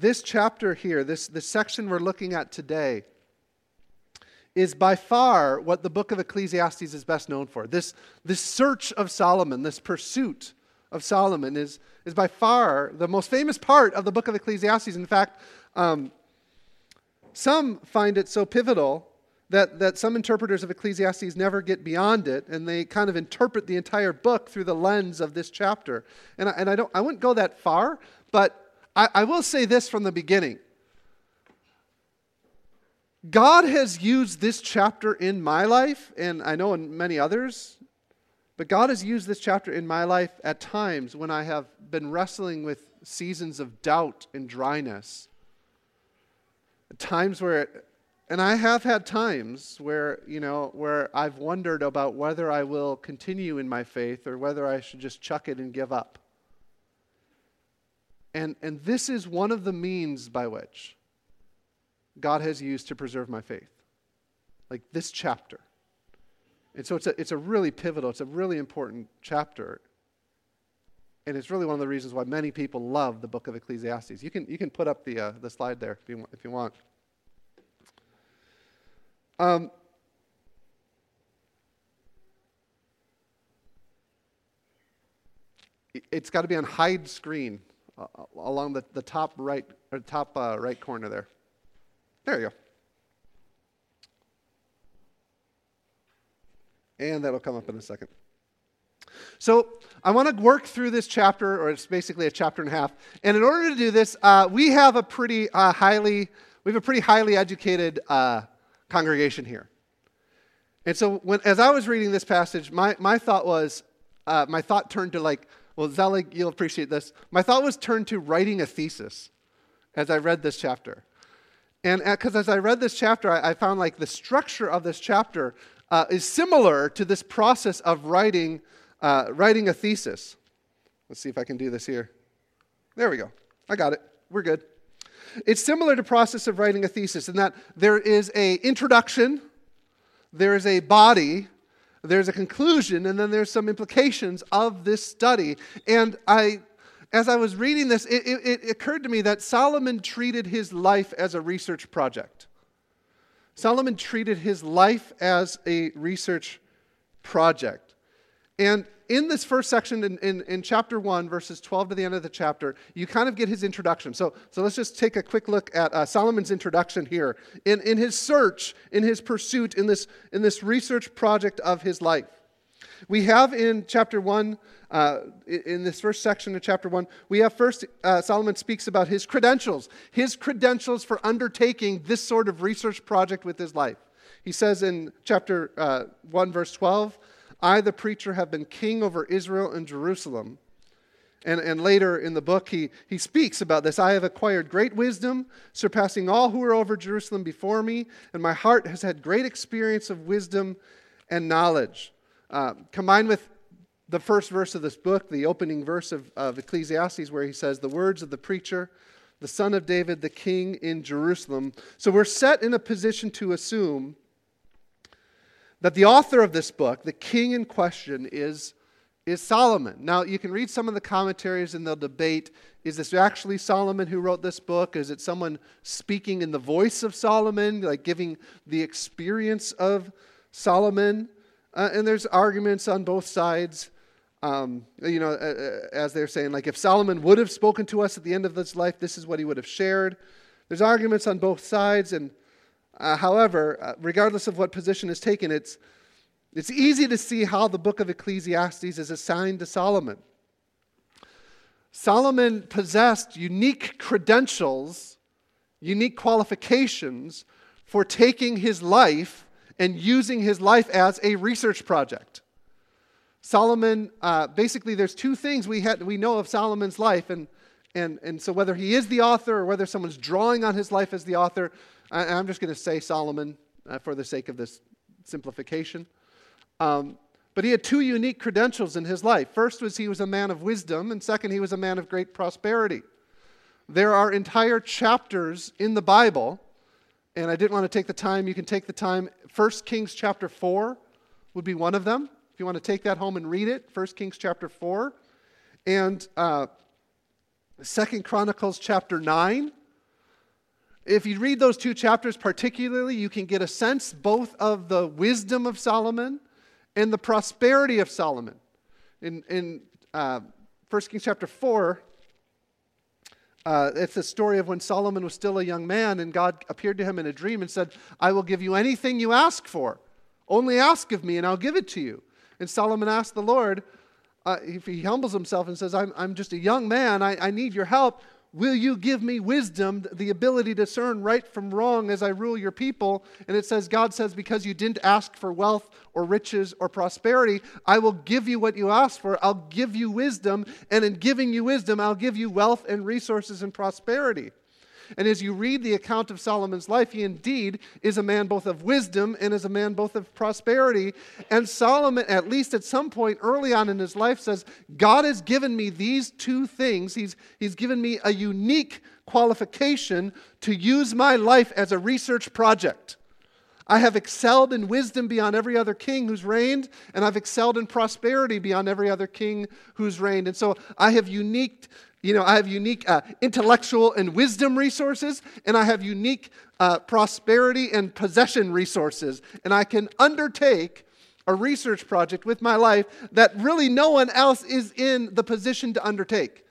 this chapter here, this, this section we're looking at today, is by far what the book of Ecclesiastes is best known for. This, this search of Solomon, this pursuit of Solomon, is, is by far the most famous part of the book of Ecclesiastes. In fact, um, some find it so pivotal that, that some interpreters of Ecclesiastes never get beyond it, and they kind of interpret the entire book through the lens of this chapter. And I, and I, don't, I wouldn't go that far, but I, I will say this from the beginning. God has used this chapter in my life, and I know in many others, but God has used this chapter in my life at times when I have been wrestling with seasons of doubt and dryness. At times where, and I have had times where, you know, where I've wondered about whether I will continue in my faith or whether I should just chuck it and give up. And, and this is one of the means by which God has used to preserve my faith. Like this chapter. And so it's a, it's a really pivotal, it's a really important chapter. And it's really one of the reasons why many people love the book of Ecclesiastes. You can, you can put up the, uh, the slide there if you, if you want. Um, it's got to be on hide screen uh, along the, the top right or top uh, right corner there. There you go. And that'll come up in a second. So I want to work through this chapter, or it's basically a chapter and a half. And in order to do this, uh, we have a pretty uh, highly we have a pretty highly educated uh, congregation here. And so when, as I was reading this passage, my, my thought was, uh, my thought turned to like, well, Zelig, you'll appreciate this. My thought was turned to writing a thesis as I read this chapter. And because as I read this chapter, I, I, found like the structure of this chapter uh, is similar to this process of writing, uh, writing a thesis. Let's see if I can do this here. There we go. I got it. We're good. It's similar to process of writing a thesis in that there is a introduction, there is a body, there's a conclusion, and then there's some implications of this study. And I as I was reading this, it, it, it, occurred to me that Solomon treated his life as a research project. Solomon treated his life as a research project. And in this first section, in, in, in, chapter 1, verses 12 to the end of the chapter, you kind of get his introduction. So, so let's just take a quick look at uh, Solomon's introduction here. In, in his search, in his pursuit, in this, in this research project of his life. We have in chapter 1, uh, in this first section of chapter 1, we have first, uh, Solomon speaks about his credentials, his credentials for undertaking this sort of research project with his life. He says in chapter uh, 1, verse 12, I, the preacher, have been king over Israel and Jerusalem. And, and later in the book, he, he speaks about this. I have acquired great wisdom, surpassing all who were over Jerusalem before me, and my heart has had great experience of wisdom and knowledge. Uh, combined with the first verse of this book, the opening verse of, of Ecclesiastes, where he says, The words of the preacher, the son of David, the king in Jerusalem. So we're set in a position to assume that the author of this book, the king in question, is, is Solomon. Now, you can read some of the commentaries and they'll debate is this actually Solomon who wrote this book? Is it someone speaking in the voice of Solomon, like giving the experience of Solomon? Uh, and there's arguments on both sides. Um, you know, as they're saying, like if Solomon would have spoken to us at the end of his life, this is what he would have shared. There's arguments on both sides, and uh, however, uh, regardless of what position is taken, it's it's easy to see how the book of Ecclesiastes is assigned to Solomon. Solomon possessed unique credentials, unique qualifications for taking his life and using his life as a research project. Solomon, uh, basically, there's two things we, had, we know of Solomon's life. And, and, and so, whether he is the author or whether someone's drawing on his life as the author, I, am just going to say Solomon uh, for the sake of this simplification. Um, but he had two unique credentials in his life. First was he was a man of wisdom, and second, he was a man of great prosperity. There are entire chapters in the Bible, and I didn't want to take the time. You can take the time. 1 Kings chapter 4 would be one of them. If you want to take that home and read it, 1 Kings chapter 4. And uh, 2 Chronicles chapter 9 if you read those two chapters particularly, you can get a sense both of the wisdom of Solomon and the prosperity of Solomon. In, in uh, 1 Kings chapter 4, uh, it's the story of when Solomon was still a young man, and God appeared to him in a dream and said, I will give you anything you ask for. Only ask of me, and I'll give it to you. And Solomon asked the Lord, uh, if he humbles himself and says, I'm, I'm just a young man, I, I need your help. Will you give me wisdom, the ability to discern right from wrong as I rule your people? And it says, God says, because you didn't ask for wealth or riches or prosperity, I will give you what you asked for. I'll give you wisdom. And in giving you wisdom, I'll give you wealth and resources and prosperity. And as you read the account of Solomon's life, he indeed is a man both of wisdom and is a man both of prosperity. And Solomon, at least at some point early on in his life, says, God has given me these two things. He's, he's given me a unique qualification to use my life as a research project. I have excelled in wisdom beyond every other king who's reigned, and I've excelled in prosperity beyond every other king who's reigned. And so I have unique you know, I have unique uh, intellectual and wisdom resources, and I have unique uh, prosperity and possession resources. And I can undertake a research project with my life that really no one else is in the position to undertake.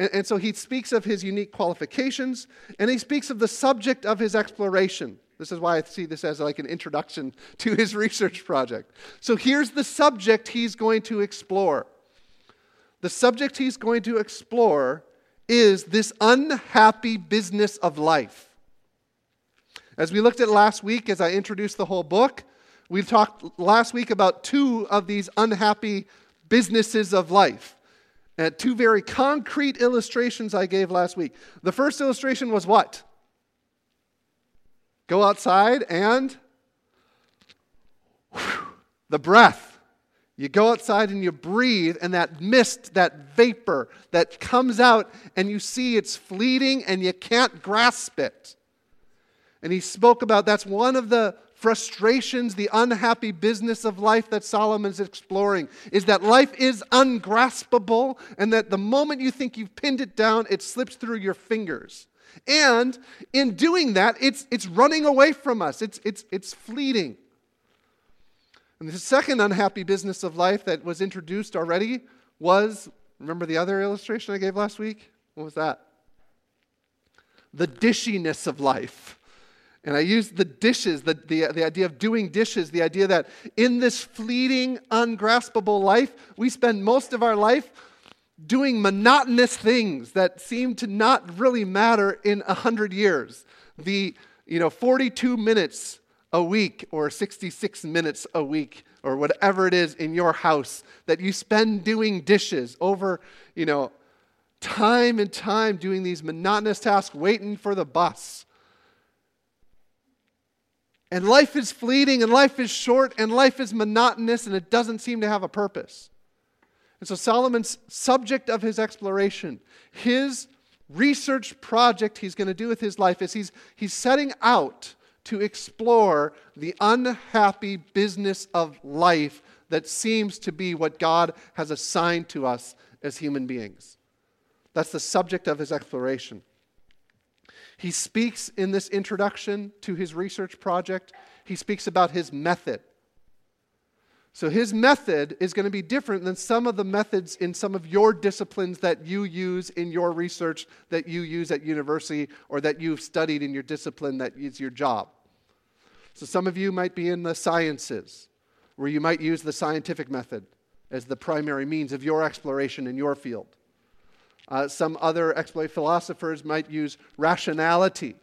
And, and so he speaks of his unique qualifications, and he speaks of the subject of his exploration. This is why I see this as like an introduction to his research project. So here's the subject he's going to explore the subject he's going to explore is this unhappy business of life. As we looked at last week, as I introduced the whole book, we talked last week about two of these unhappy businesses of life. And two very concrete illustrations I gave last week. The first illustration was what? Go outside and whew, the breath. You go outside and you breathe, and that mist, that vapor that comes out, and you see it's fleeting and you can't grasp it. And he spoke about that's one of the frustrations, the unhappy business of life that Solomon's exploring is that life is ungraspable, and that the moment you think you've pinned it down, it slips through your fingers. And in doing that, it's, it's running away from us, it's, it's, it's fleeting. And the second unhappy business of life that was introduced already was remember the other illustration I gave last week? What was that? The dishiness of life. And I used the dishes, the, the, the idea of doing dishes, the idea that in this fleeting, ungraspable life, we spend most of our life doing monotonous things that seem to not really matter in a hundred years. The you know 42 minutes a week or 66 minutes a week or whatever it is in your house that you spend doing dishes over, you know, time and time doing these monotonous tasks, waiting for the bus. And life is fleeting and life is short and life is monotonous and it doesn't seem to have a purpose. And so Solomon's subject of his exploration, his research project he's going to do with his life is he's, he's setting out to explore the unhappy business of life that seems to be what God has assigned to us as human beings. That's the subject of his exploration. He speaks in this introduction to his research project, he speaks about his method. So, his method is going to be different than some of the methods in some of your disciplines that you use in your research, that you use at university, or that you've studied in your discipline that is your job. So, some of you might be in the sciences, where you might use the scientific method as the primary means of your exploration in your field. Uh, some other exploit philosophers might use rationality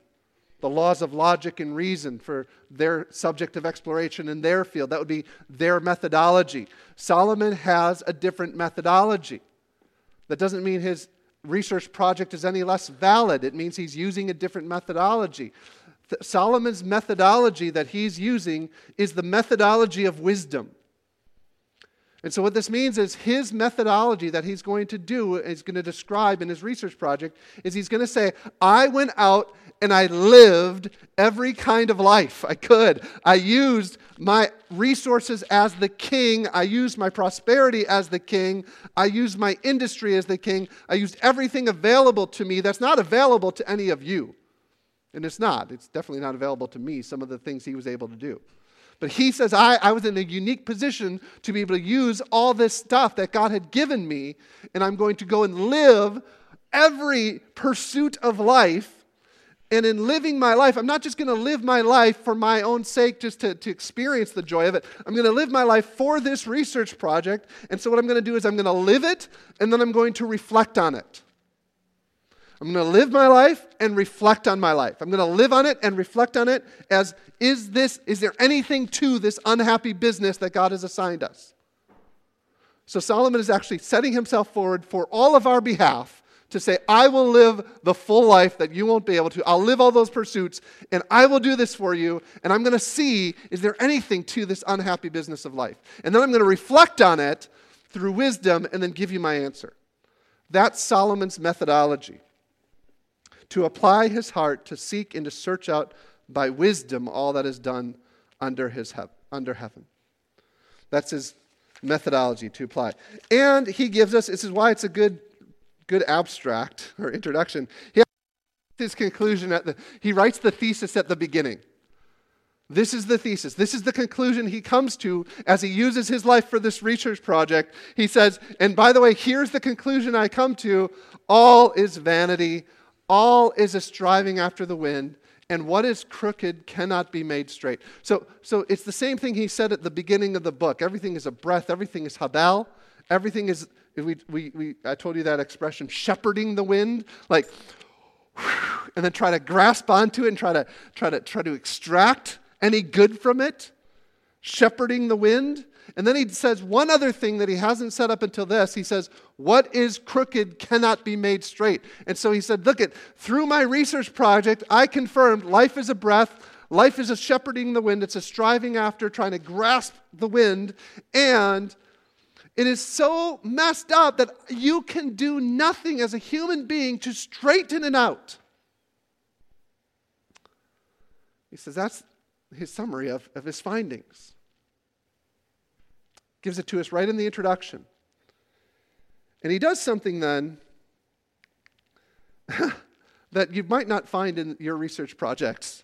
the laws of logic and reason for their subject of exploration in their field. That would be their methodology. Solomon has a different methodology. That doesn't mean his research project is any less valid, it means he's using a different methodology. Solomon's methodology that he's using is the methodology of wisdom. And so, what this means is his methodology that he's going to do, is going to describe in his research project, is he's going to say, I went out and I lived every kind of life I could. I used my resources as the king. I used my prosperity as the king. I used my industry as the king. I used everything available to me that's not available to any of you. And it's not. It's definitely not available to me, some of the things he was able to do. But he says, I, I was in a unique position to be able to use all this stuff that God had given me, and I'm going to go and live every pursuit of life. And in living my life, I'm not just going to live my life for my own sake, just to, to experience the joy of it. I'm going to live my life for this research project. And so, what I'm going to do is, I'm going to live it, and then I'm going to reflect on it. I'm going to live my life and reflect on my life. I'm going to live on it and reflect on it as is this is there anything to this unhappy business that God has assigned us? So Solomon is actually setting himself forward for all of our behalf to say, I will live the full life that you won't be able to. I'll live all those pursuits, and I will do this for you, and I'm going to see, is there anything to this unhappy business of life? And then I'm going to reflect on it through wisdom and then give you my answer. That's Solomon's methodology to apply his heart to seek and to search out by wisdom all that is done under, his under heaven. That's his methodology to apply. And he gives us, this is why it's a good, good abstract or introduction. He has his conclusion at the, he writes the thesis at the beginning. This is the thesis. This is the conclusion he comes to as he uses his life for this research project. He says, and by the way, here's the conclusion I come to all is vanity, all is a striving after the wind, and what is crooked cannot be made straight. So, so it's the same thing he said at the beginning of the book. Everything is a breath, everything is habal, everything is, we, we, we, I told you that expression, shepherding the wind, like, and then try to grasp onto it and try to, try to, try to extract any good from it, shepherding the wind. And then he says one other thing that he hasn't said up until this. He says, What is crooked cannot be made straight. And so he said, Look at through my research project, I confirmed life is a breath, life is a shepherding the wind, it's a striving after, trying to grasp the wind, and it is so messed up that you can do nothing as a human being to straighten it out. He says that's his summary of, of his findings gives it to us right in the introduction. And he does something then that you might not find in your research projects.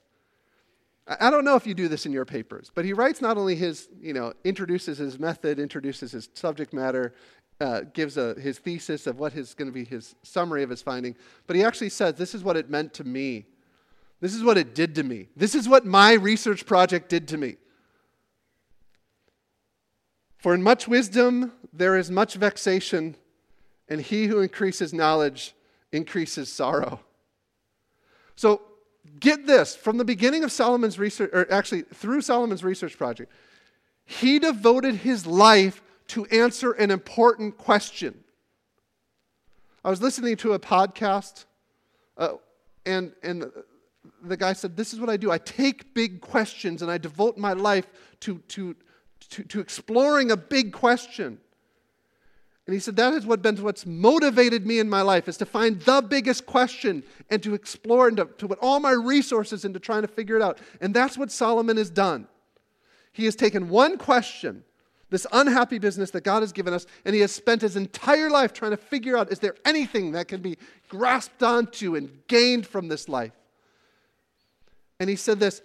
I don't know if you do this in your papers, but he writes not only his, you know, introduces his method, introduces his subject matter, uh, gives a, his thesis of what is going to be his summary of his finding, but he actually says, This is what it meant to me. This is what it did to me. This is what my research project did to me. For in much wisdom there is much vexation, and he who increases knowledge increases sorrow. So get this from the beginning of Solomon's research, or actually through Solomon's research project, he devoted his life to answer an important question. I was listening to a podcast, uh, and, and the guy said, This is what I do. I take big questions and I devote my life to, to to, to exploring a big question. And he said, That is what been what's motivated me in my life is to find the biggest question and to explore and to, to put all my resources into trying to figure it out. And that's what Solomon has done. He has taken one question, this unhappy business that God has given us, and he has spent his entire life trying to figure out is there anything that can be grasped onto and gained from this life? And he said this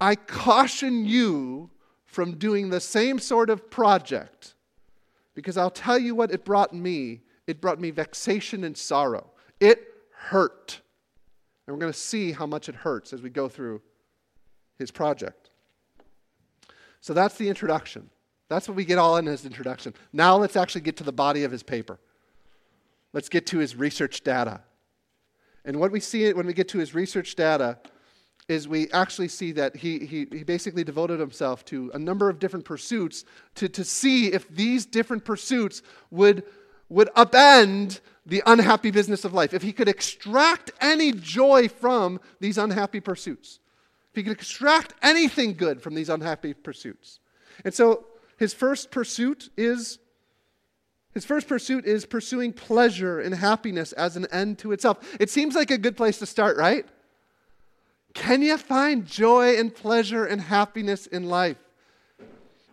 I caution you from doing the same sort of project because I'll tell you what it brought me. It brought me vexation and sorrow. It hurt. And we're going to see how much it hurts as we go through his project. So that's the introduction. That's what we get all in his introduction. Now let's actually get to the body of his paper. Let's get to his research data. And what we see when we get to his research data is we actually see that he, he, he basically devoted himself to a number of different pursuits to, to see if these different pursuits would, would upend the unhappy business of life, if he could extract any joy from these unhappy pursuits, if he could extract anything good from these unhappy pursuits. And so his first pursuit is his first pursuit is pursuing pleasure and happiness as an end to itself. It seems like a good place to start, right? Can you find joy and pleasure and happiness in life?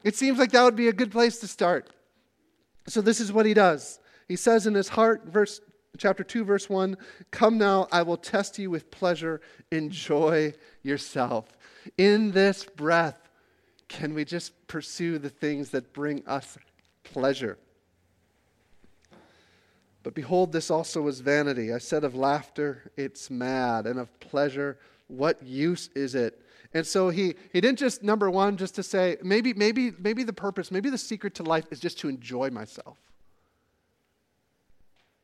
It seems like that would be a good place to start. So, this is what he does. He says in his heart, verse chapter 2 verse 1 come now i will test you with pleasure enjoy yourself in this breath can we just pursue the things that bring us pleasure but behold this also is vanity i said of laughter it's mad and of pleasure what use is it and so he, he didn't just number one just to say maybe maybe maybe the purpose maybe the secret to life is just to enjoy myself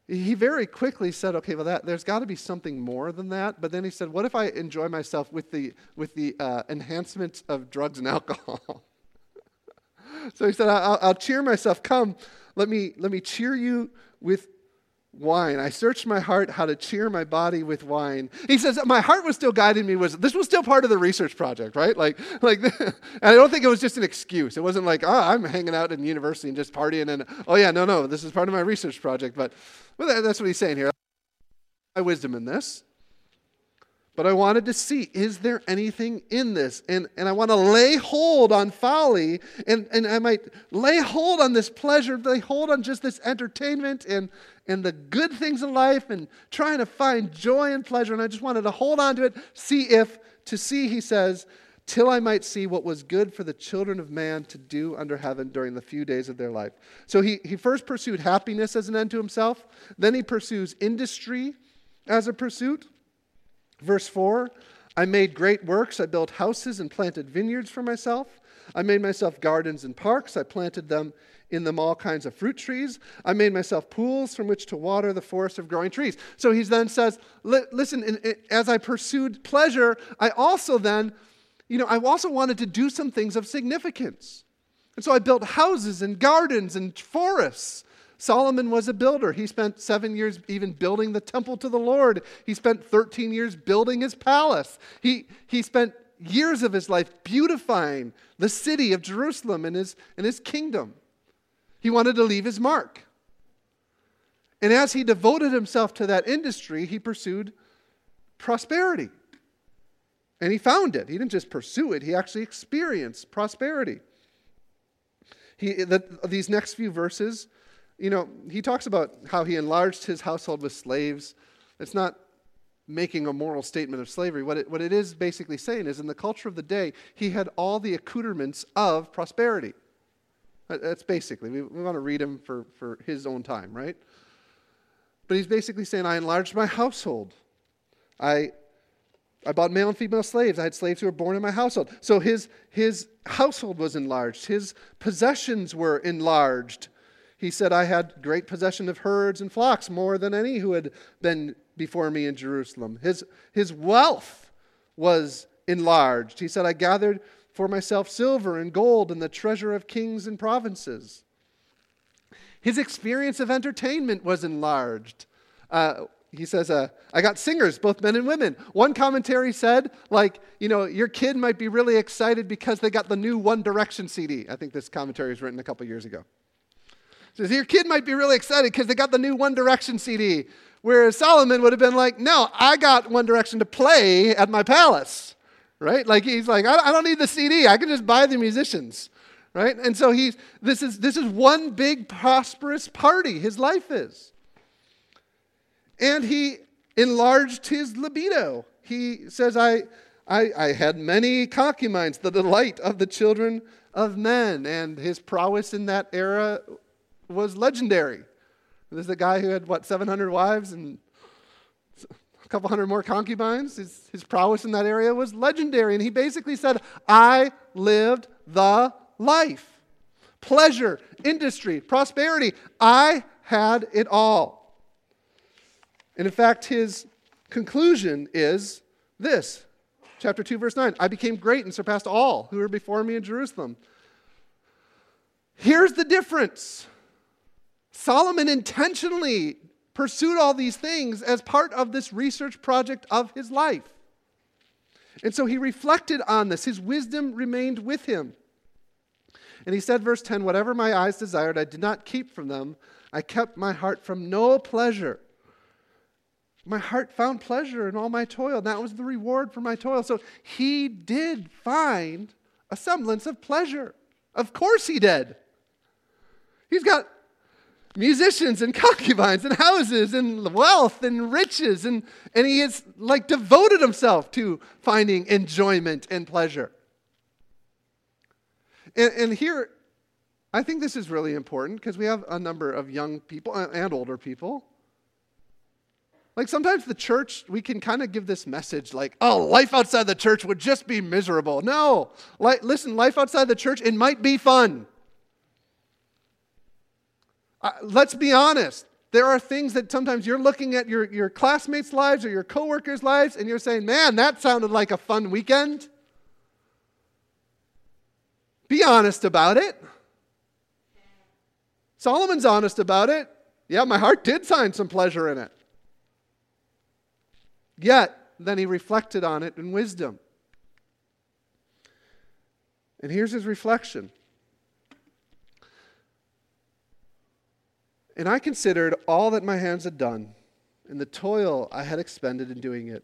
he very quickly said, okay, well, that, there's got to be something more than that. But then he said, what if I enjoy myself with the, with the uh, enhancement of drugs and alcohol? so he said, I'll, I'll cheer myself. Come, let me, let me cheer you with wine. I searched my heart how to cheer my body with wine. He says my heart was still guiding me. Was this was still part of the research project, right? Like, like, and I don't think it was just an excuse. It wasn't like, oh, I'm hanging out in university and just partying, and oh yeah, no, no, this is part of my research project. But, but that's what he's saying here. My wisdom in this. But I wanted to see, is there anything in this? And, and I want to lay hold on folly, and, and I might lay hold on this pleasure, lay hold on just this entertainment and, and the good things in life and trying to find joy and pleasure. And I just wanted to hold on to it, see if, to see, he says, till I might see what was good for the children of man to do under heaven during the few days of their life. So he, he first pursued happiness as an end to himself, then he pursues industry as a pursuit. Verse 4 I made great works. I built houses and planted vineyards for myself. I made myself gardens and parks. I planted them in them all kinds of fruit trees. I made myself pools from which to water the forest of growing trees. So he then says, Listen, as I pursued pleasure, I also then, you know, I also wanted to do some things of significance. And so I built houses and gardens and forests. Solomon was a builder. He spent seven years even building the temple to the Lord. He spent 13 years building his palace. He, he spent years of his life beautifying the city of Jerusalem and his, and his kingdom. He wanted to leave his mark. And as he devoted himself to that industry, he pursued prosperity. And he found it. He didn't just pursue it, he actually experienced prosperity. He, the, these next few verses you know, he talks about how he enlarged his household with slaves. It's not making a moral statement of slavery. What it, what it is basically saying is in the culture of the day, he had all the accoutrements of prosperity. That's basically, we, we want to read him for, for his own time, right? But he's basically saying, I enlarged my household. I, I bought male and female slaves. I had slaves who were born in my household. So his, his household was enlarged, his possessions were enlarged. He said, I had great possession of herds and flocks, more than any who had been before me in Jerusalem. His, his wealth was enlarged. He said, I gathered for myself silver and gold and the treasure of kings and provinces. His experience of entertainment was enlarged. Uh, he says, uh, I got singers, both men and women. One commentary said, like, you know, your kid might be really excited because they got the new One Direction CD. I think this commentary was written a couple years ago. Says your kid might be really excited because they got the new One Direction CD. Whereas Solomon would have been like, no, I got One Direction to play at my palace, right? Like he's like, I, don't need the CD. I can just buy the musicians, right? And so he's this is this is one big prosperous party. His life is, and he enlarged his libido. He says, I, I, I had many concubines, the delight of the children of men, and his prowess in that era was legendary. This is a guy who had, what, 700 wives and a couple hundred more concubines. His, his prowess in that area was legendary. And he basically said, I lived the life pleasure, industry, prosperity. I had it all. And in fact, his conclusion is this chapter 2, verse 9 I became great and surpassed all who were before me in Jerusalem. Here's the difference Solomon intentionally pursued all these things as part of this research project of his life. And so he reflected on this. His wisdom remained with him. And he said, verse 10 Whatever my eyes desired, I did not keep from them. I kept my heart from no pleasure. My heart found pleasure in all my toil. And that was the reward for my toil. So he did find a semblance of pleasure. Of course he did. He's got musicians and concubines and houses and wealth and riches. And, and he has like devoted himself to finding enjoyment and pleasure. And, and here, I think this is really important because we have a number of young people uh, and older people. Like sometimes the church, we can kind of give this message like, oh, life outside the church would just be miserable. No, like, listen, life outside the church, it might be fun. Let's be honest. There are things that sometimes you're looking at your, your classmates' lives or your coworkers' lives and you're saying, man, that sounded like a fun weekend. Be honest about it. Solomon's honest about it. Yeah, my heart did find some pleasure in it. Yet, then he reflected on it in wisdom. And here's his reflection And I considered all that my hands had done, and the toil I had expended in doing it.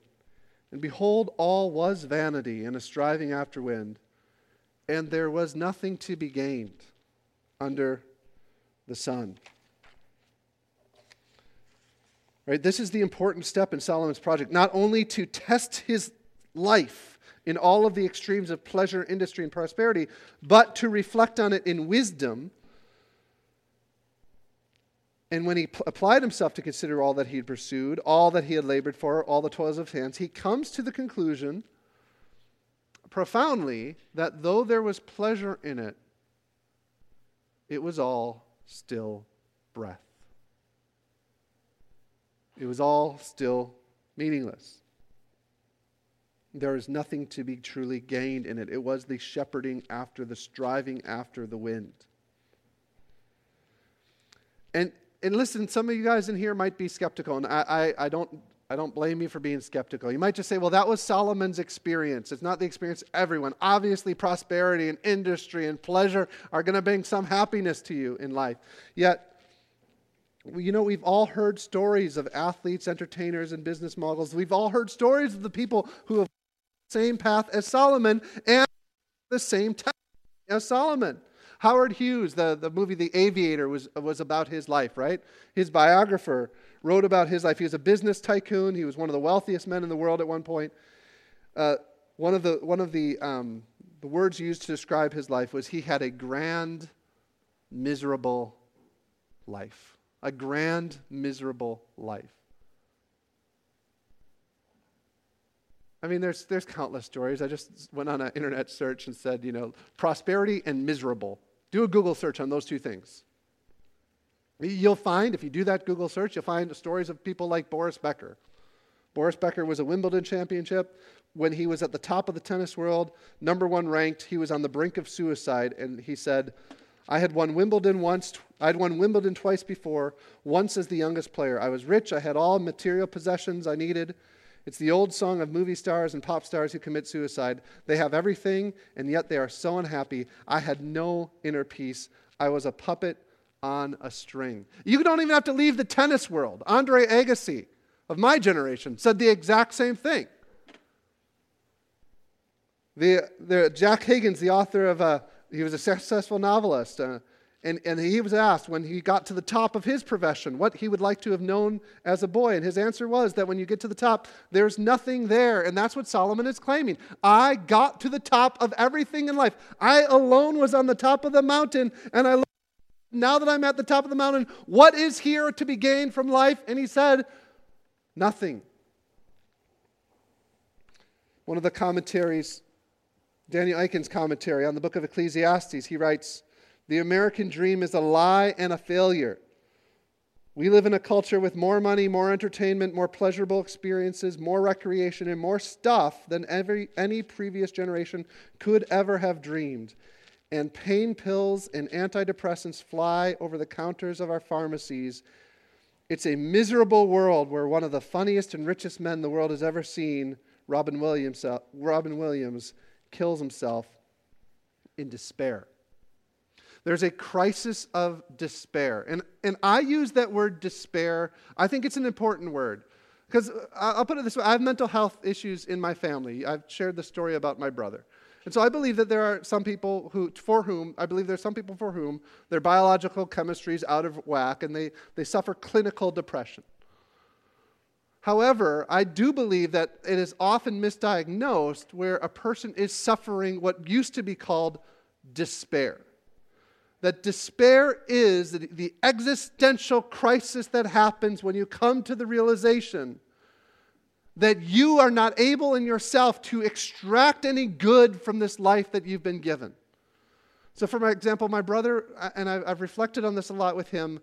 And behold, all was vanity and a striving after wind, and there was nothing to be gained under the sun. Right? This is the important step in Solomon's project, not only to test his life in all of the extremes of pleasure, industry, and prosperity, but to reflect on it in wisdom and when he p- applied himself to consider all that he had pursued, all that he had labored for, all the toils of his hands, he comes to the conclusion profoundly that though there was pleasure in it, it was all still breath. It was all still meaningless. There is nothing to be truly gained in it. It was the shepherding after, the striving after the wind. And and listen, some of you guys in here might be skeptical, and I, I, I, don't, I don't blame you for being skeptical. You might just say, well, that was Solomon's experience. It's not the experience everyone. Obviously, prosperity and industry and pleasure are going to bring some happiness to you in life. Yet, you know, we've all heard stories of athletes, entertainers, and business moguls. We've all heard stories of the people who have the same path as Solomon and the same time as Solomon. Howard Hughes, the, the movie The Aviator, was, was about his life, right? His biographer wrote about his life. He was a business tycoon. He was one of the wealthiest men in the world at one point. Uh, one of, the, one of the, um, the words used to describe his life was he had a grand, miserable life. A grand, miserable life. I mean, there's, there's countless stories. I just went on an internet search and said, you know, prosperity and miserable. Do a Google search on those two things. You'll find, if you do that Google search, you'll find stories of people like Boris Becker. Boris Becker was a Wimbledon championship. When he was at the top of the tennis world, number one ranked, he was on the brink of suicide, and he said, I had won Wimbledon once. I'd won Wimbledon twice before, once as the youngest player. I was rich. I had all material possessions I needed. It's the old song of movie stars and pop stars who commit suicide. They have everything, and yet they are so unhappy. I had no inner peace. I was a puppet on a string. You don't even have to leave the tennis world. Andre Agassi of my generation said the exact same thing. The, the Jack Higgins, the author of a, he was a successful novelist. Uh, and, and he was asked when he got to the top of his profession what he would like to have known as a boy. And his answer was that when you get to the top, there's nothing there. And that's what Solomon is claiming. I got to the top of everything in life. I alone was on the top of the mountain. And I now that I'm at the top of the mountain, what is here to be gained from life? And he said, Nothing. One of the commentaries, Daniel Akin's commentary on the book of Ecclesiastes, he writes, the American dream is a lie and a failure. We live in a culture with more money, more entertainment, more pleasurable experiences, more recreation, and more stuff than every, any previous generation could ever have dreamed. And pain pills and antidepressants fly over the counters of our pharmacies. It's a miserable world where one of the funniest and richest men the world has ever seen, Robin Williams, uh, Robin Williams kills himself in despair. There's a crisis of despair. And, and I use that word despair. I think it's an important word. Because uh, I'll put it this way I have mental health issues in my family. I've shared the story about my brother. And so I believe that there are some people who, for whom, I believe there's some people for whom their biological chemistry is out of whack and they, they suffer clinical depression. However, I do believe that it is often misdiagnosed where a person is suffering what used to be called despair. That despair is the, existential crisis that happens when you come to the realization that you are not able in yourself to extract any good from this life that you've been given. So, for example, my brother, uh, and I've reflected on this a lot with him,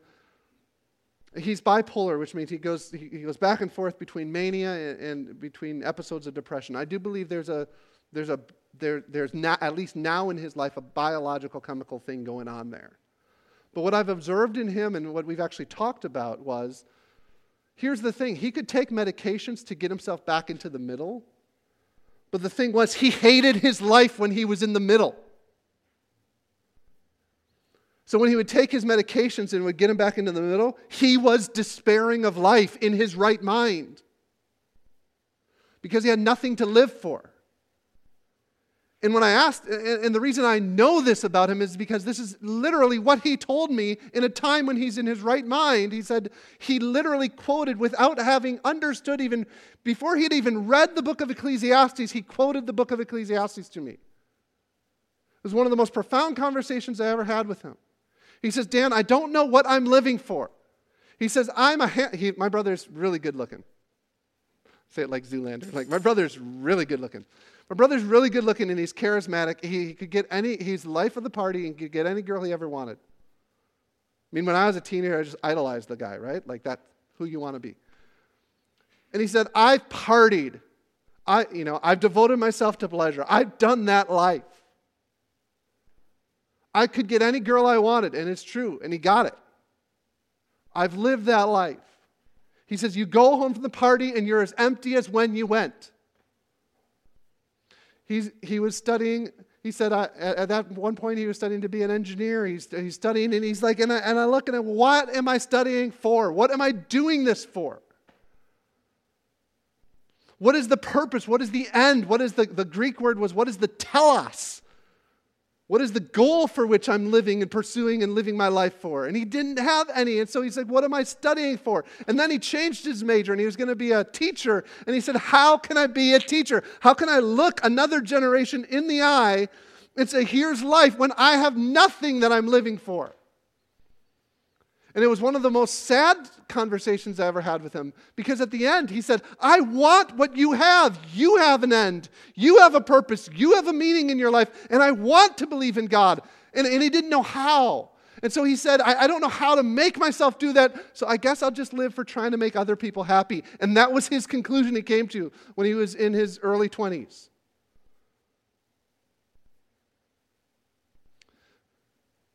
he's bipolar, which means he goes, he goes back and forth between mania and, between episodes of depression. I do believe there's a, there's a, there, there's not, at least now in his life, a biological chemical thing going on there. But what I've observed in him and what we've actually talked about was Here's the thing he could take medications to get himself back into the middle, but the thing was, he hated his life when he was in the middle. So when he would take his medications and would get him back into the middle, he was despairing of life in his right mind because he had nothing to live for. And when I asked, and the reason I know this about him is because this is literally what he told me in a time when he's in his right mind. He said he literally quoted without having understood even, before he'd even read the book of Ecclesiastes, he quoted the book of Ecclesiastes to me. It was one of the most profound conversations I ever had with him. He says, Dan, I don't know what I'm living for. He says, I'm a, ha-. He, my brother's really good looking. Say it like Zoolander. Like, my brother's really good looking. My brother's really good looking and he's charismatic. He, could get any, he's the life of the party and could get any girl he ever wanted. I mean, when I was a teenager, I just idolized the guy, right? Like that's who you want to be. And he said, I've partied. I, you know, I've devoted myself to pleasure. I've done that life. I could get any girl I wanted, and it's true, and he got it. I've lived that life. He says, You go home from the party and you're as empty as when you went. He's, he was studying, he said, at that one point, he was studying to be an engineer. He's, he's studying, and he's like, and I, and I look at him, what am I studying for? What am I doing this for? What is the purpose? What is the end? What is the, the Greek word was, what is the telos? What is the goal for which I'm living and pursuing and living my life for? And he didn't have any. And so he said, What am I studying for? And then he changed his major and he was going to be a teacher. And he said, How can I be a teacher? How can I look another generation in the eye and say, Here's life when I have nothing that I'm living for? And it was one of the most sad conversations I ever had with him because at the end he said, I want what you have. You have an end. You have a purpose. You have a meaning in your life. And I want to believe in God. And, and he didn't know how. And so he said, I, I, don't know how to make myself do that, so I guess I'll just live for trying to make other people happy. And that was his conclusion he came to when he was in his early 20s.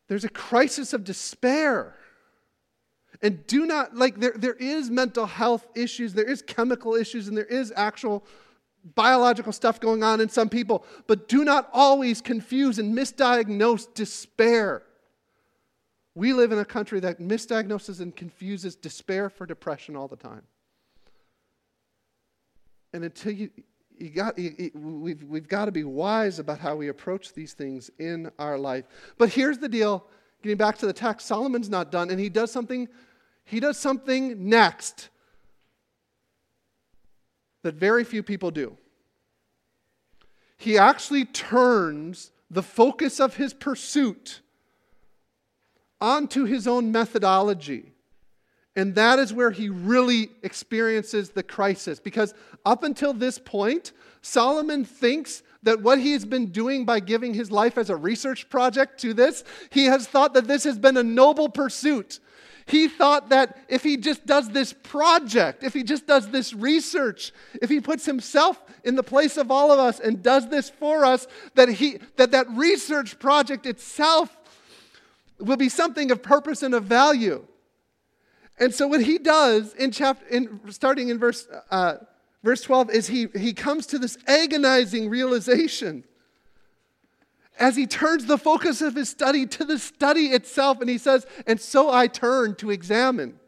There's a crisis of despair and do not, like, there, there is mental health issues, there is chemical issues, and there is actual biological stuff going on in some people. But do not always confuse and misdiagnose despair. We live in a country that misdiagnoses and confuses despair for depression all the time. And until you, you got, you, we've, we've got to be wise about how we approach these things in our life. But here's the deal getting back to the text Solomon's not done, and he does something he does something next that very few people do. He actually turns the focus of his pursuit onto his own methodology. And that is where he really experiences the crisis. Because up until this point, Solomon thinks that what he has been doing by giving his life as a research project to this, he has thought that this has been a noble pursuit. He thought that if he just does this project, if he just does this research, if he puts himself in the place of all of us and does this for us, that he that that research project itself will be something of purpose and of value. And so what he does in chapter in starting in verse uh, verse 12 is he he comes to this agonizing realization as he turns the focus of his study to the study itself, and he says, And so I turn to examine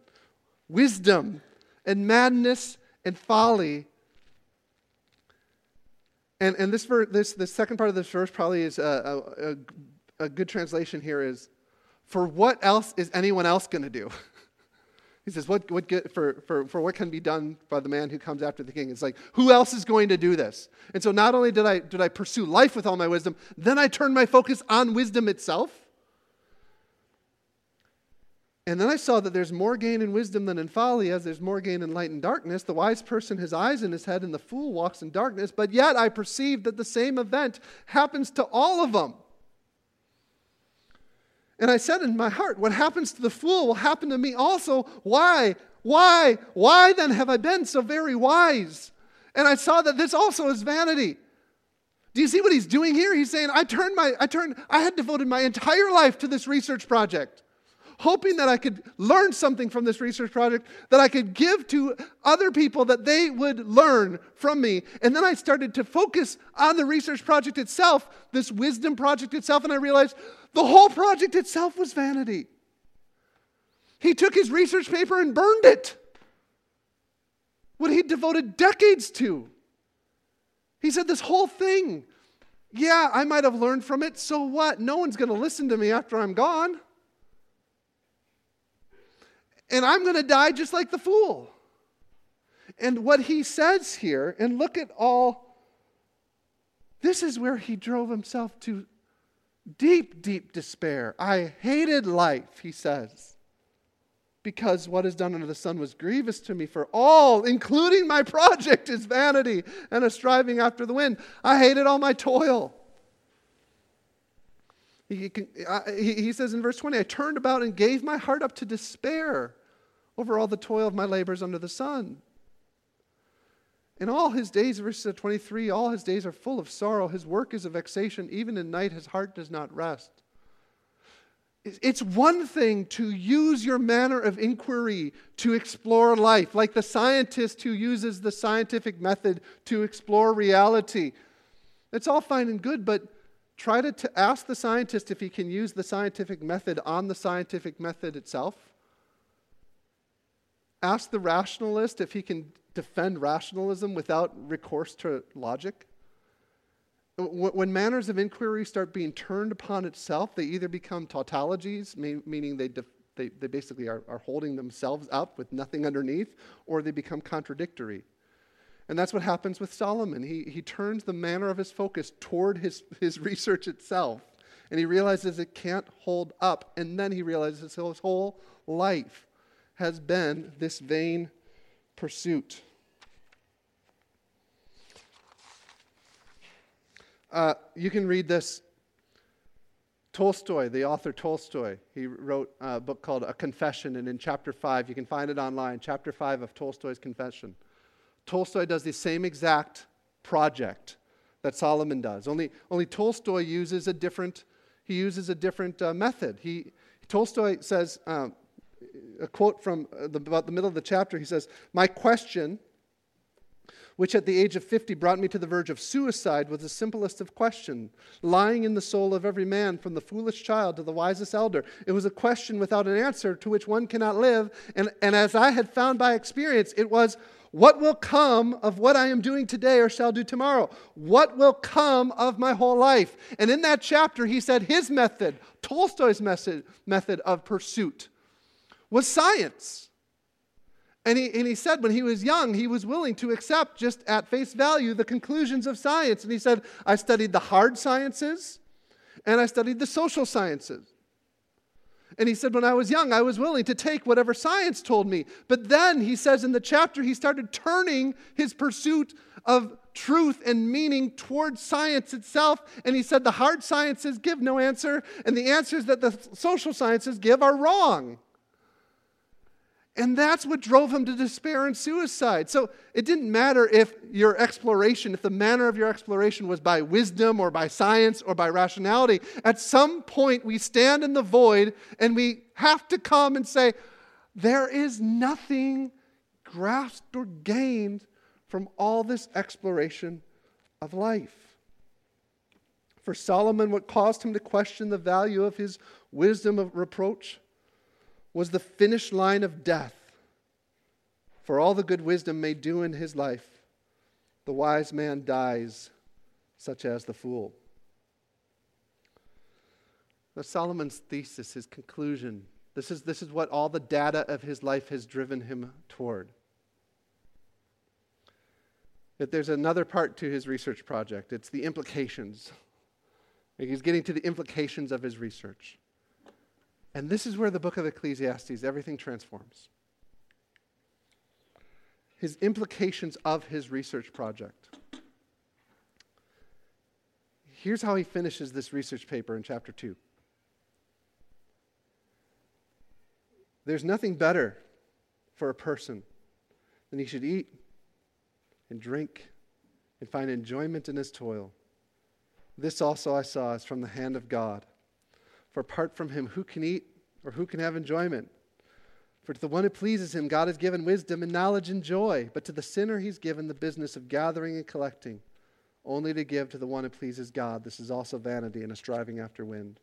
wisdom and madness and folly. And, and this, ver- this, the second part of this verse probably is a, a, a, a good translation here is, for what else is anyone else going to do? he says, what, what get, for, for, for what can be done by the man who comes after the king? It's like, who else is going to do this? And so not only did I, did I pursue life with all my wisdom, then I turned my focus on wisdom itself. And then I saw that there's more gain in wisdom than in folly, as there's more gain in light and darkness. The wise person has eyes in his head, and the fool walks in darkness. But yet I perceive that the same event happens to all of them. And I said in my heart, What happens to the fool will happen to me also. Why? Why? Why then have I been so very wise? And I saw that this also is vanity. Do you see what he's doing here? He's saying, I turned my, I turned, I had devoted my entire life to this research project hoping that I could learn something from this research project that I could give to other people that they would learn from me. And then I started to focus on the research project itself, this wisdom project itself, and I realized the whole project itself was vanity. He took his research paper and burned it. What he'd devoted decades to. He said, This whole thing, yeah, I might have learned from it. So what? No one's going to listen to me after I'm gone and I'm going to die just like the fool. And what he says here, and look at all, this is where he drove himself to deep, deep despair. I hated life, he says, because what is done under the sun was grievous to me, for all, including my project, is vanity and a striving after the wind. I hated all my toil. He, says in verse 20, I turned about and gave my heart up to despair over all the toil of my labors under the sun. In all his days, verse 23, all his days are full of sorrow. His work is a vexation. Even in night, his heart does not rest. It's one thing to use your manner of inquiry to explore life, like the scientist who uses the scientific method to explore reality. It's all fine and good, but try to, to ask the scientist if he can use the scientific method on the scientific method itself. Ask the rationalist if he can defend rationalism without recourse to logic. When manners of inquiry start being turned upon itself, they either become tautologies, meaning they, def- they, they basically are, are holding themselves up with nothing underneath, or they become contradictory. And that's what happens with Solomon. He, he turns the manner of his focus toward his, his research itself, and he realizes it can't hold up. And then he realizes his whole life has been this vain pursuit. Uh, you can read this. Tolstoy, the author Tolstoy, he wrote a book called A Confession, and in chapter 5, you can find it online, chapter 5 of Tolstoy's Confession. Tolstoy does the same exact project that Solomon does, only, only Tolstoy uses a different, he uses a different uh, method. He, Tolstoy says, um, a quote from uh, the, about the middle of the chapter. He says, My question, which at the age of 50 brought me to the verge of suicide, was the simplest of questions, lying in the soul of every man, from the foolish child to the wisest elder. It was a question without an answer to which one cannot live. And, and as I had found by experience, it was, what will come of what I am doing today or shall do tomorrow? What will come of my whole life? And in that chapter, he said his method, Tolstoy's method, method of pursuit, was science. And he, and he said when he was young, he was willing to accept just at face value the conclusions of science. And he said, I studied the hard sciences and I studied the social sciences. And he said, when I was young, I was willing to take whatever science told me. But then, he says in the chapter, he started turning his pursuit of truth and meaning towards science itself. And he said, the hard sciences give no answer, and the answers that the social sciences give are wrong. And that's what drove him to despair and suicide. So it didn't matter if your exploration, if the manner of your exploration was by wisdom or by science or by rationality. At some point, we stand in the void and we have to come and say, there is nothing grasped or gained from all this exploration of life. For Solomon, what caused him to question the value of his wisdom of reproach was the finish line of death. For all the good wisdom may do in his life, the wise man dies such as the fool. That's Solomon's thesis, his conclusion. This is, this is what all the data of his life has driven him toward. That there's another part to his research project it's the implications. He's getting to the implications of his research. And this is where the book of Ecclesiastes, everything transforms. His implications of his research project. Here's how he finishes this research paper in chapter 2. There's nothing better for a person than he should eat and drink and find enjoyment in his toil. This also I saw is from the hand of God. For apart from him, who can eat or who can have enjoyment? For to the one who pleases him, God has given wisdom and knowledge and joy. But to the sinner, he's given the business of gathering and collecting, only to give to the one who pleases God. This is also vanity and a striving after wind.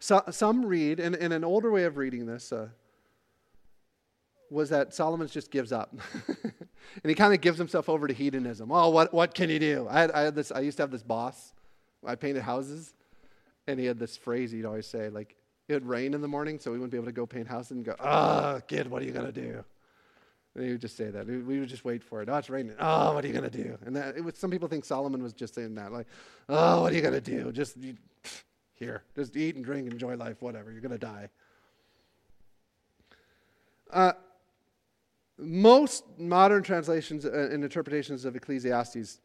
So, some read, and, and an older way of reading this uh, was that Solomon just gives up. and he kind of gives himself over to hedonism. Oh, what, what can he do? I, had, I, had this, I used to have this boss. I painted houses, and he had this phrase he'd always say, like, it would rain in the morning, so we wouldn't be able to go paint houses and go, oh, kid, what are you going to do? And he would just say that. We would just wait for it. Oh, it's raining. Oh, what are you going to do? And that, was, some people think Solomon was just saying that. Like, oh, what are you going to do? Just you, here, just eat and drink, enjoy life, whatever. You're going to die. Uh, most modern translations uh, and interpretations of Ecclesiastes,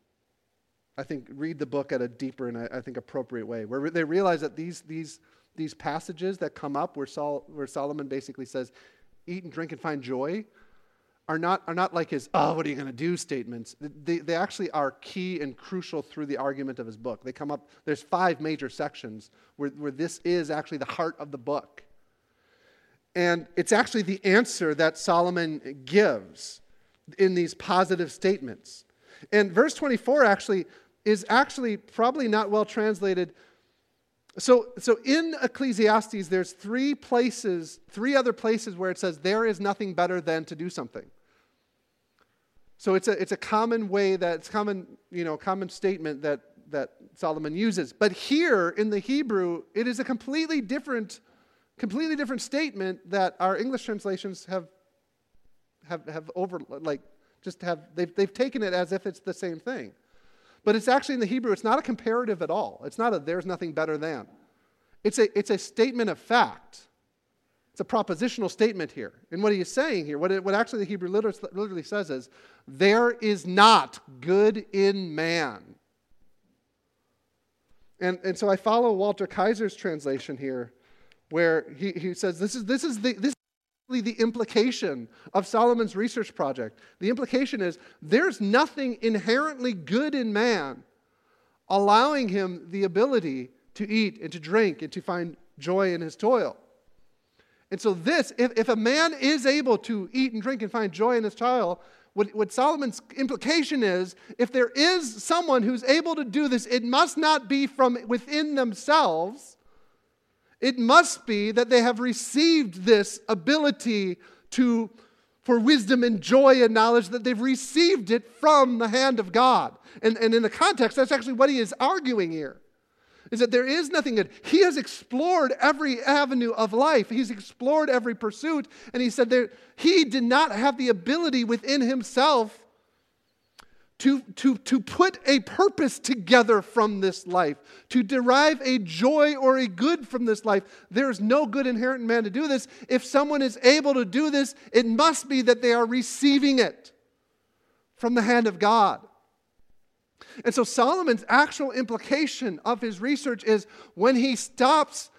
I think, read the book at a deeper and I think appropriate way, where they realize that these, these, these passages that come up where, Sol, where Solomon basically says, eat and drink and find joy, are not, are not like his, oh, what are you going to do statements. They, they actually are key and crucial through the argument of his book. They come up, there's five major sections where, where this is actually the heart of the book. And it's actually the answer that Solomon gives in these positive statements. And verse 24 actually is actually probably not well translated. So, so in Ecclesiastes, there's three places, three other places where it says, there is nothing better than to do something. So it's a, it's a common way that, it's common, you know, common statement that, that Solomon uses. But here in the Hebrew, it is a completely different completely different statement that our English translations have have have over like just have they've they've taken it as if it's the same thing. But it's actually in the Hebrew, it's not a comparative at all. It's not a there's nothing better than. It's a it's a statement of fact. It's a propositional statement here. And what he is saying here, what, it, what actually the Hebrew literally, says is, there is not good in man. And, and so I follow Walter Kaiser's translation here where he, he says this is, this is the, this is the implication of Solomon's research project. The implication is there's nothing inherently good in man allowing him the ability to eat and to drink and to find joy in his toil. And so, this, if, if a man is able to eat and drink and find joy in his toil, what, what Solomon's implication is if there is someone who's able to do this, it must not be from within themselves it must be that they have received this ability to for wisdom and joy and knowledge that they've received it from the hand of God. And, and in the context, that's actually what he is arguing here. Is that there is nothing good. He has explored every avenue of life. He's explored every pursuit. And he said that he did not have the ability within himself to, to, to put a purpose together from this life, to derive a joy or a good from this life. There's no good inherent in man to do this. If someone is able to do this, it must be that they are receiving it from the hand of God. And so Solomon's actual implication of his research is when he stops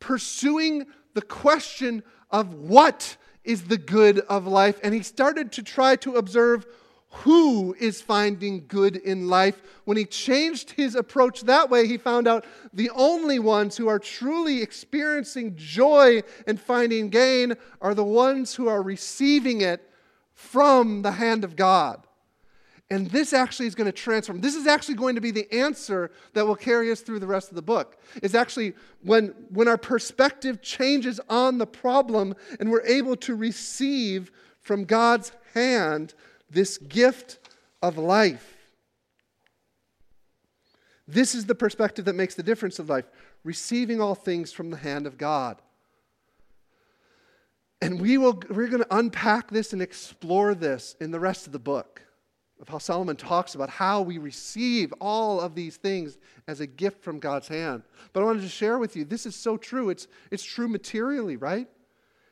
pursuing the question of what is the good of life and he started to try to observe who is finding good in life. When he changed his approach that way, he found out the only ones who are truly experiencing joy and finding gain are the ones who are receiving it from the hand of God. And this actually is going to transform. This is actually going to be the answer that will carry us through the rest of the book. Is actually when, when our perspective changes on the problem and we're able to receive from God's hand this gift of life. This is the perspective that makes the difference of life receiving all things from the hand of God. And we will, we're going to unpack this and explore this in the rest of the book of how Solomon talks about how we receive all of these things as a gift from God's hand. But I wanted to share with you this is so true. It's, it's true materially, right?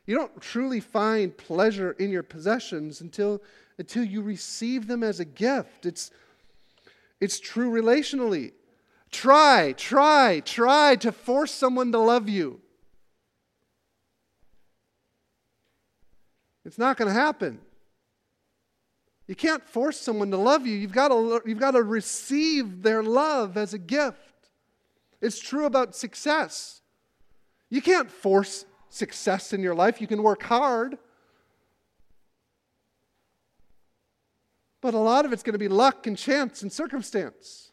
You don't truly find pleasure in your possessions until, until you receive them as a gift. It's, it's true relationally. Try, try, try to force someone to love you. It's not going to happen. You can't force someone to love you. You've got to, you've got to receive their love as a gift. It's true about success. You can't force success in your life. You can work hard. But a lot of it's going to be luck and chance and circumstance.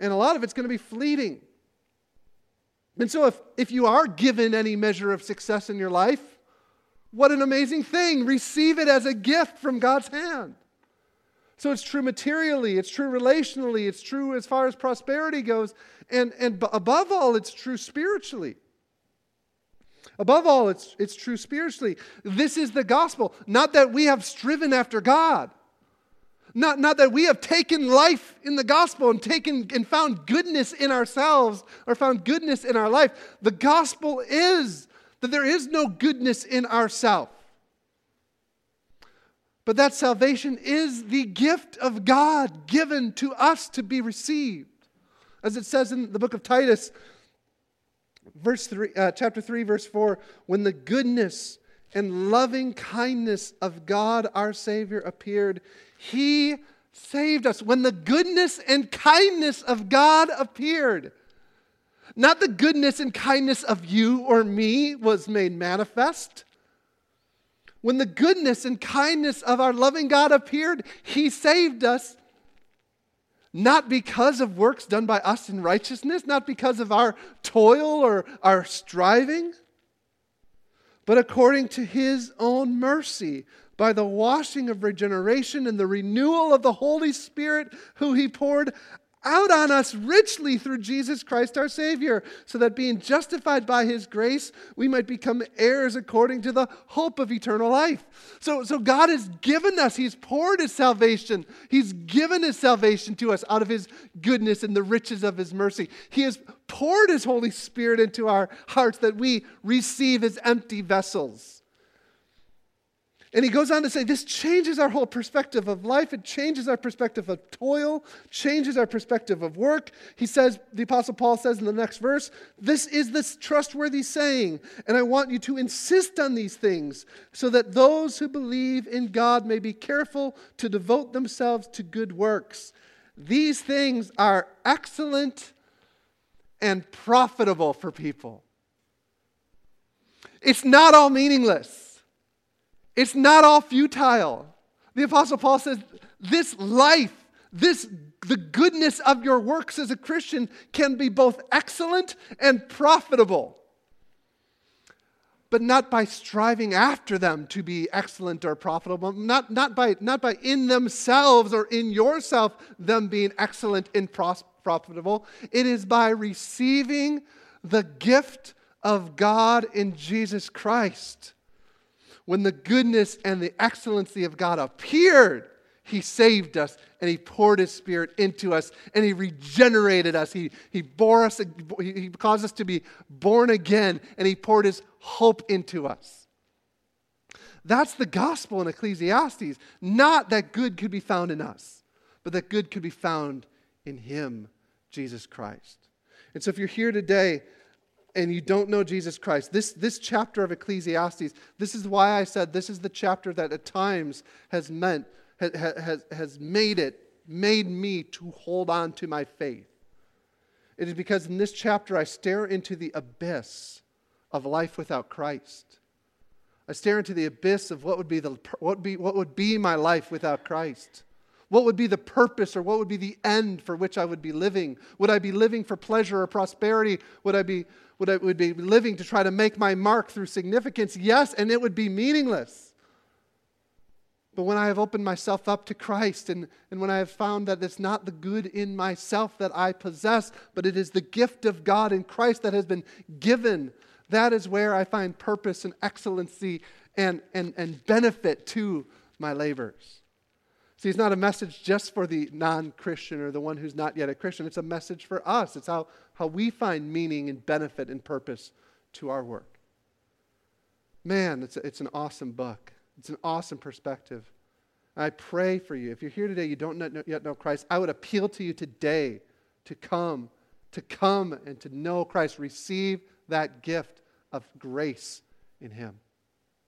And a lot of it's going to be fleeting. And so, if, if you are given any measure of success in your life, what an amazing thing. Receive it as a gift from God's hand. So it's true materially, it's true relationally, it's true as far as prosperity goes, and, and above all, it's true spiritually. Above all, it's, it's true spiritually. This is the gospel. Not that we have striven after God. Not, not that we have taken life in the gospel and taken and found goodness in ourselves or found goodness in our life. The gospel is that there is no goodness in ourself. But that salvation is the gift of God given to us to be received. As it says in the book of Titus, verse three, uh, chapter 3, verse 4 when the goodness and loving kindness of God our Savior appeared, He saved us. When the goodness and kindness of God appeared, not the goodness and kindness of you or me was made manifest. When the goodness and kindness of our loving God appeared, He saved us not because of works done by us in righteousness, not because of our toil or our striving, but according to His own mercy, by the washing of regeneration and the renewal of the Holy Spirit, who He poured out on us richly through Jesus Christ our Savior, so that being justified by His grace, we might become heirs according to the hope of eternal life. So, so God has given us, He's poured His salvation, He's given His salvation to us out of His goodness and the riches of His mercy. He has poured His Holy Spirit into our hearts that we receive as empty vessels. And he goes on to say this changes our whole perspective of life. It changes our perspective of toil, changes our perspective of work. He says, the Apostle Paul says in the next verse, this is this trustworthy saying, and I want you to insist on these things so that those who believe in God may be careful to devote themselves to good works. These things are excellent and profitable for people. It's not all meaningless. It's not all futile. The Apostle Paul says, This life, this the goodness of your works as a Christian can be both excellent and profitable. But not by striving after them to be excellent or profitable, not, not, by, not by in themselves or in yourself them being excellent and pros- profitable. It is by receiving the gift of God in Jesus Christ when the goodness and the excellency of God appeared, He saved us and He poured His Spirit into us and He regenerated us. He, he bore us, He caused us to be born again and He poured His hope into us. That's the gospel in Ecclesiastes. Not that good could be found in us, but that good could be found in Him, Jesus Christ. And so if you're here today and you don't know Jesus Christ, this, this chapter of Ecclesiastes, this is why I said this is the chapter that at times has meant, has, has, made it, made me to hold on to my faith. It is because in this chapter I stare into the abyss of life without Christ. I stare into the abyss of what would be, the, what be, what would be my life without Christ. What would be the purpose or what would be the end for which I would be living? Would I be living for pleasure or prosperity? Would I be would I would be living to try to make my mark through significance? Yes, and it would be meaningless. But when I have opened myself up to Christ and, and when I have found that it's not the good in myself that I possess, but it is the gift of God in Christ that has been given, that is where I find purpose and excellency and, and, and benefit to my labors. See, it's not a message just for the non Christian or the one who's not yet a Christian. It's a message for us. It's how, how we find meaning and benefit and purpose to our work. Man, it's, a, it's an awesome book. It's an awesome perspective. I pray for you. If you're here today, you don't know, yet know Christ, I would appeal to you today to come, to come and to know Christ. Receive that gift of grace in Him.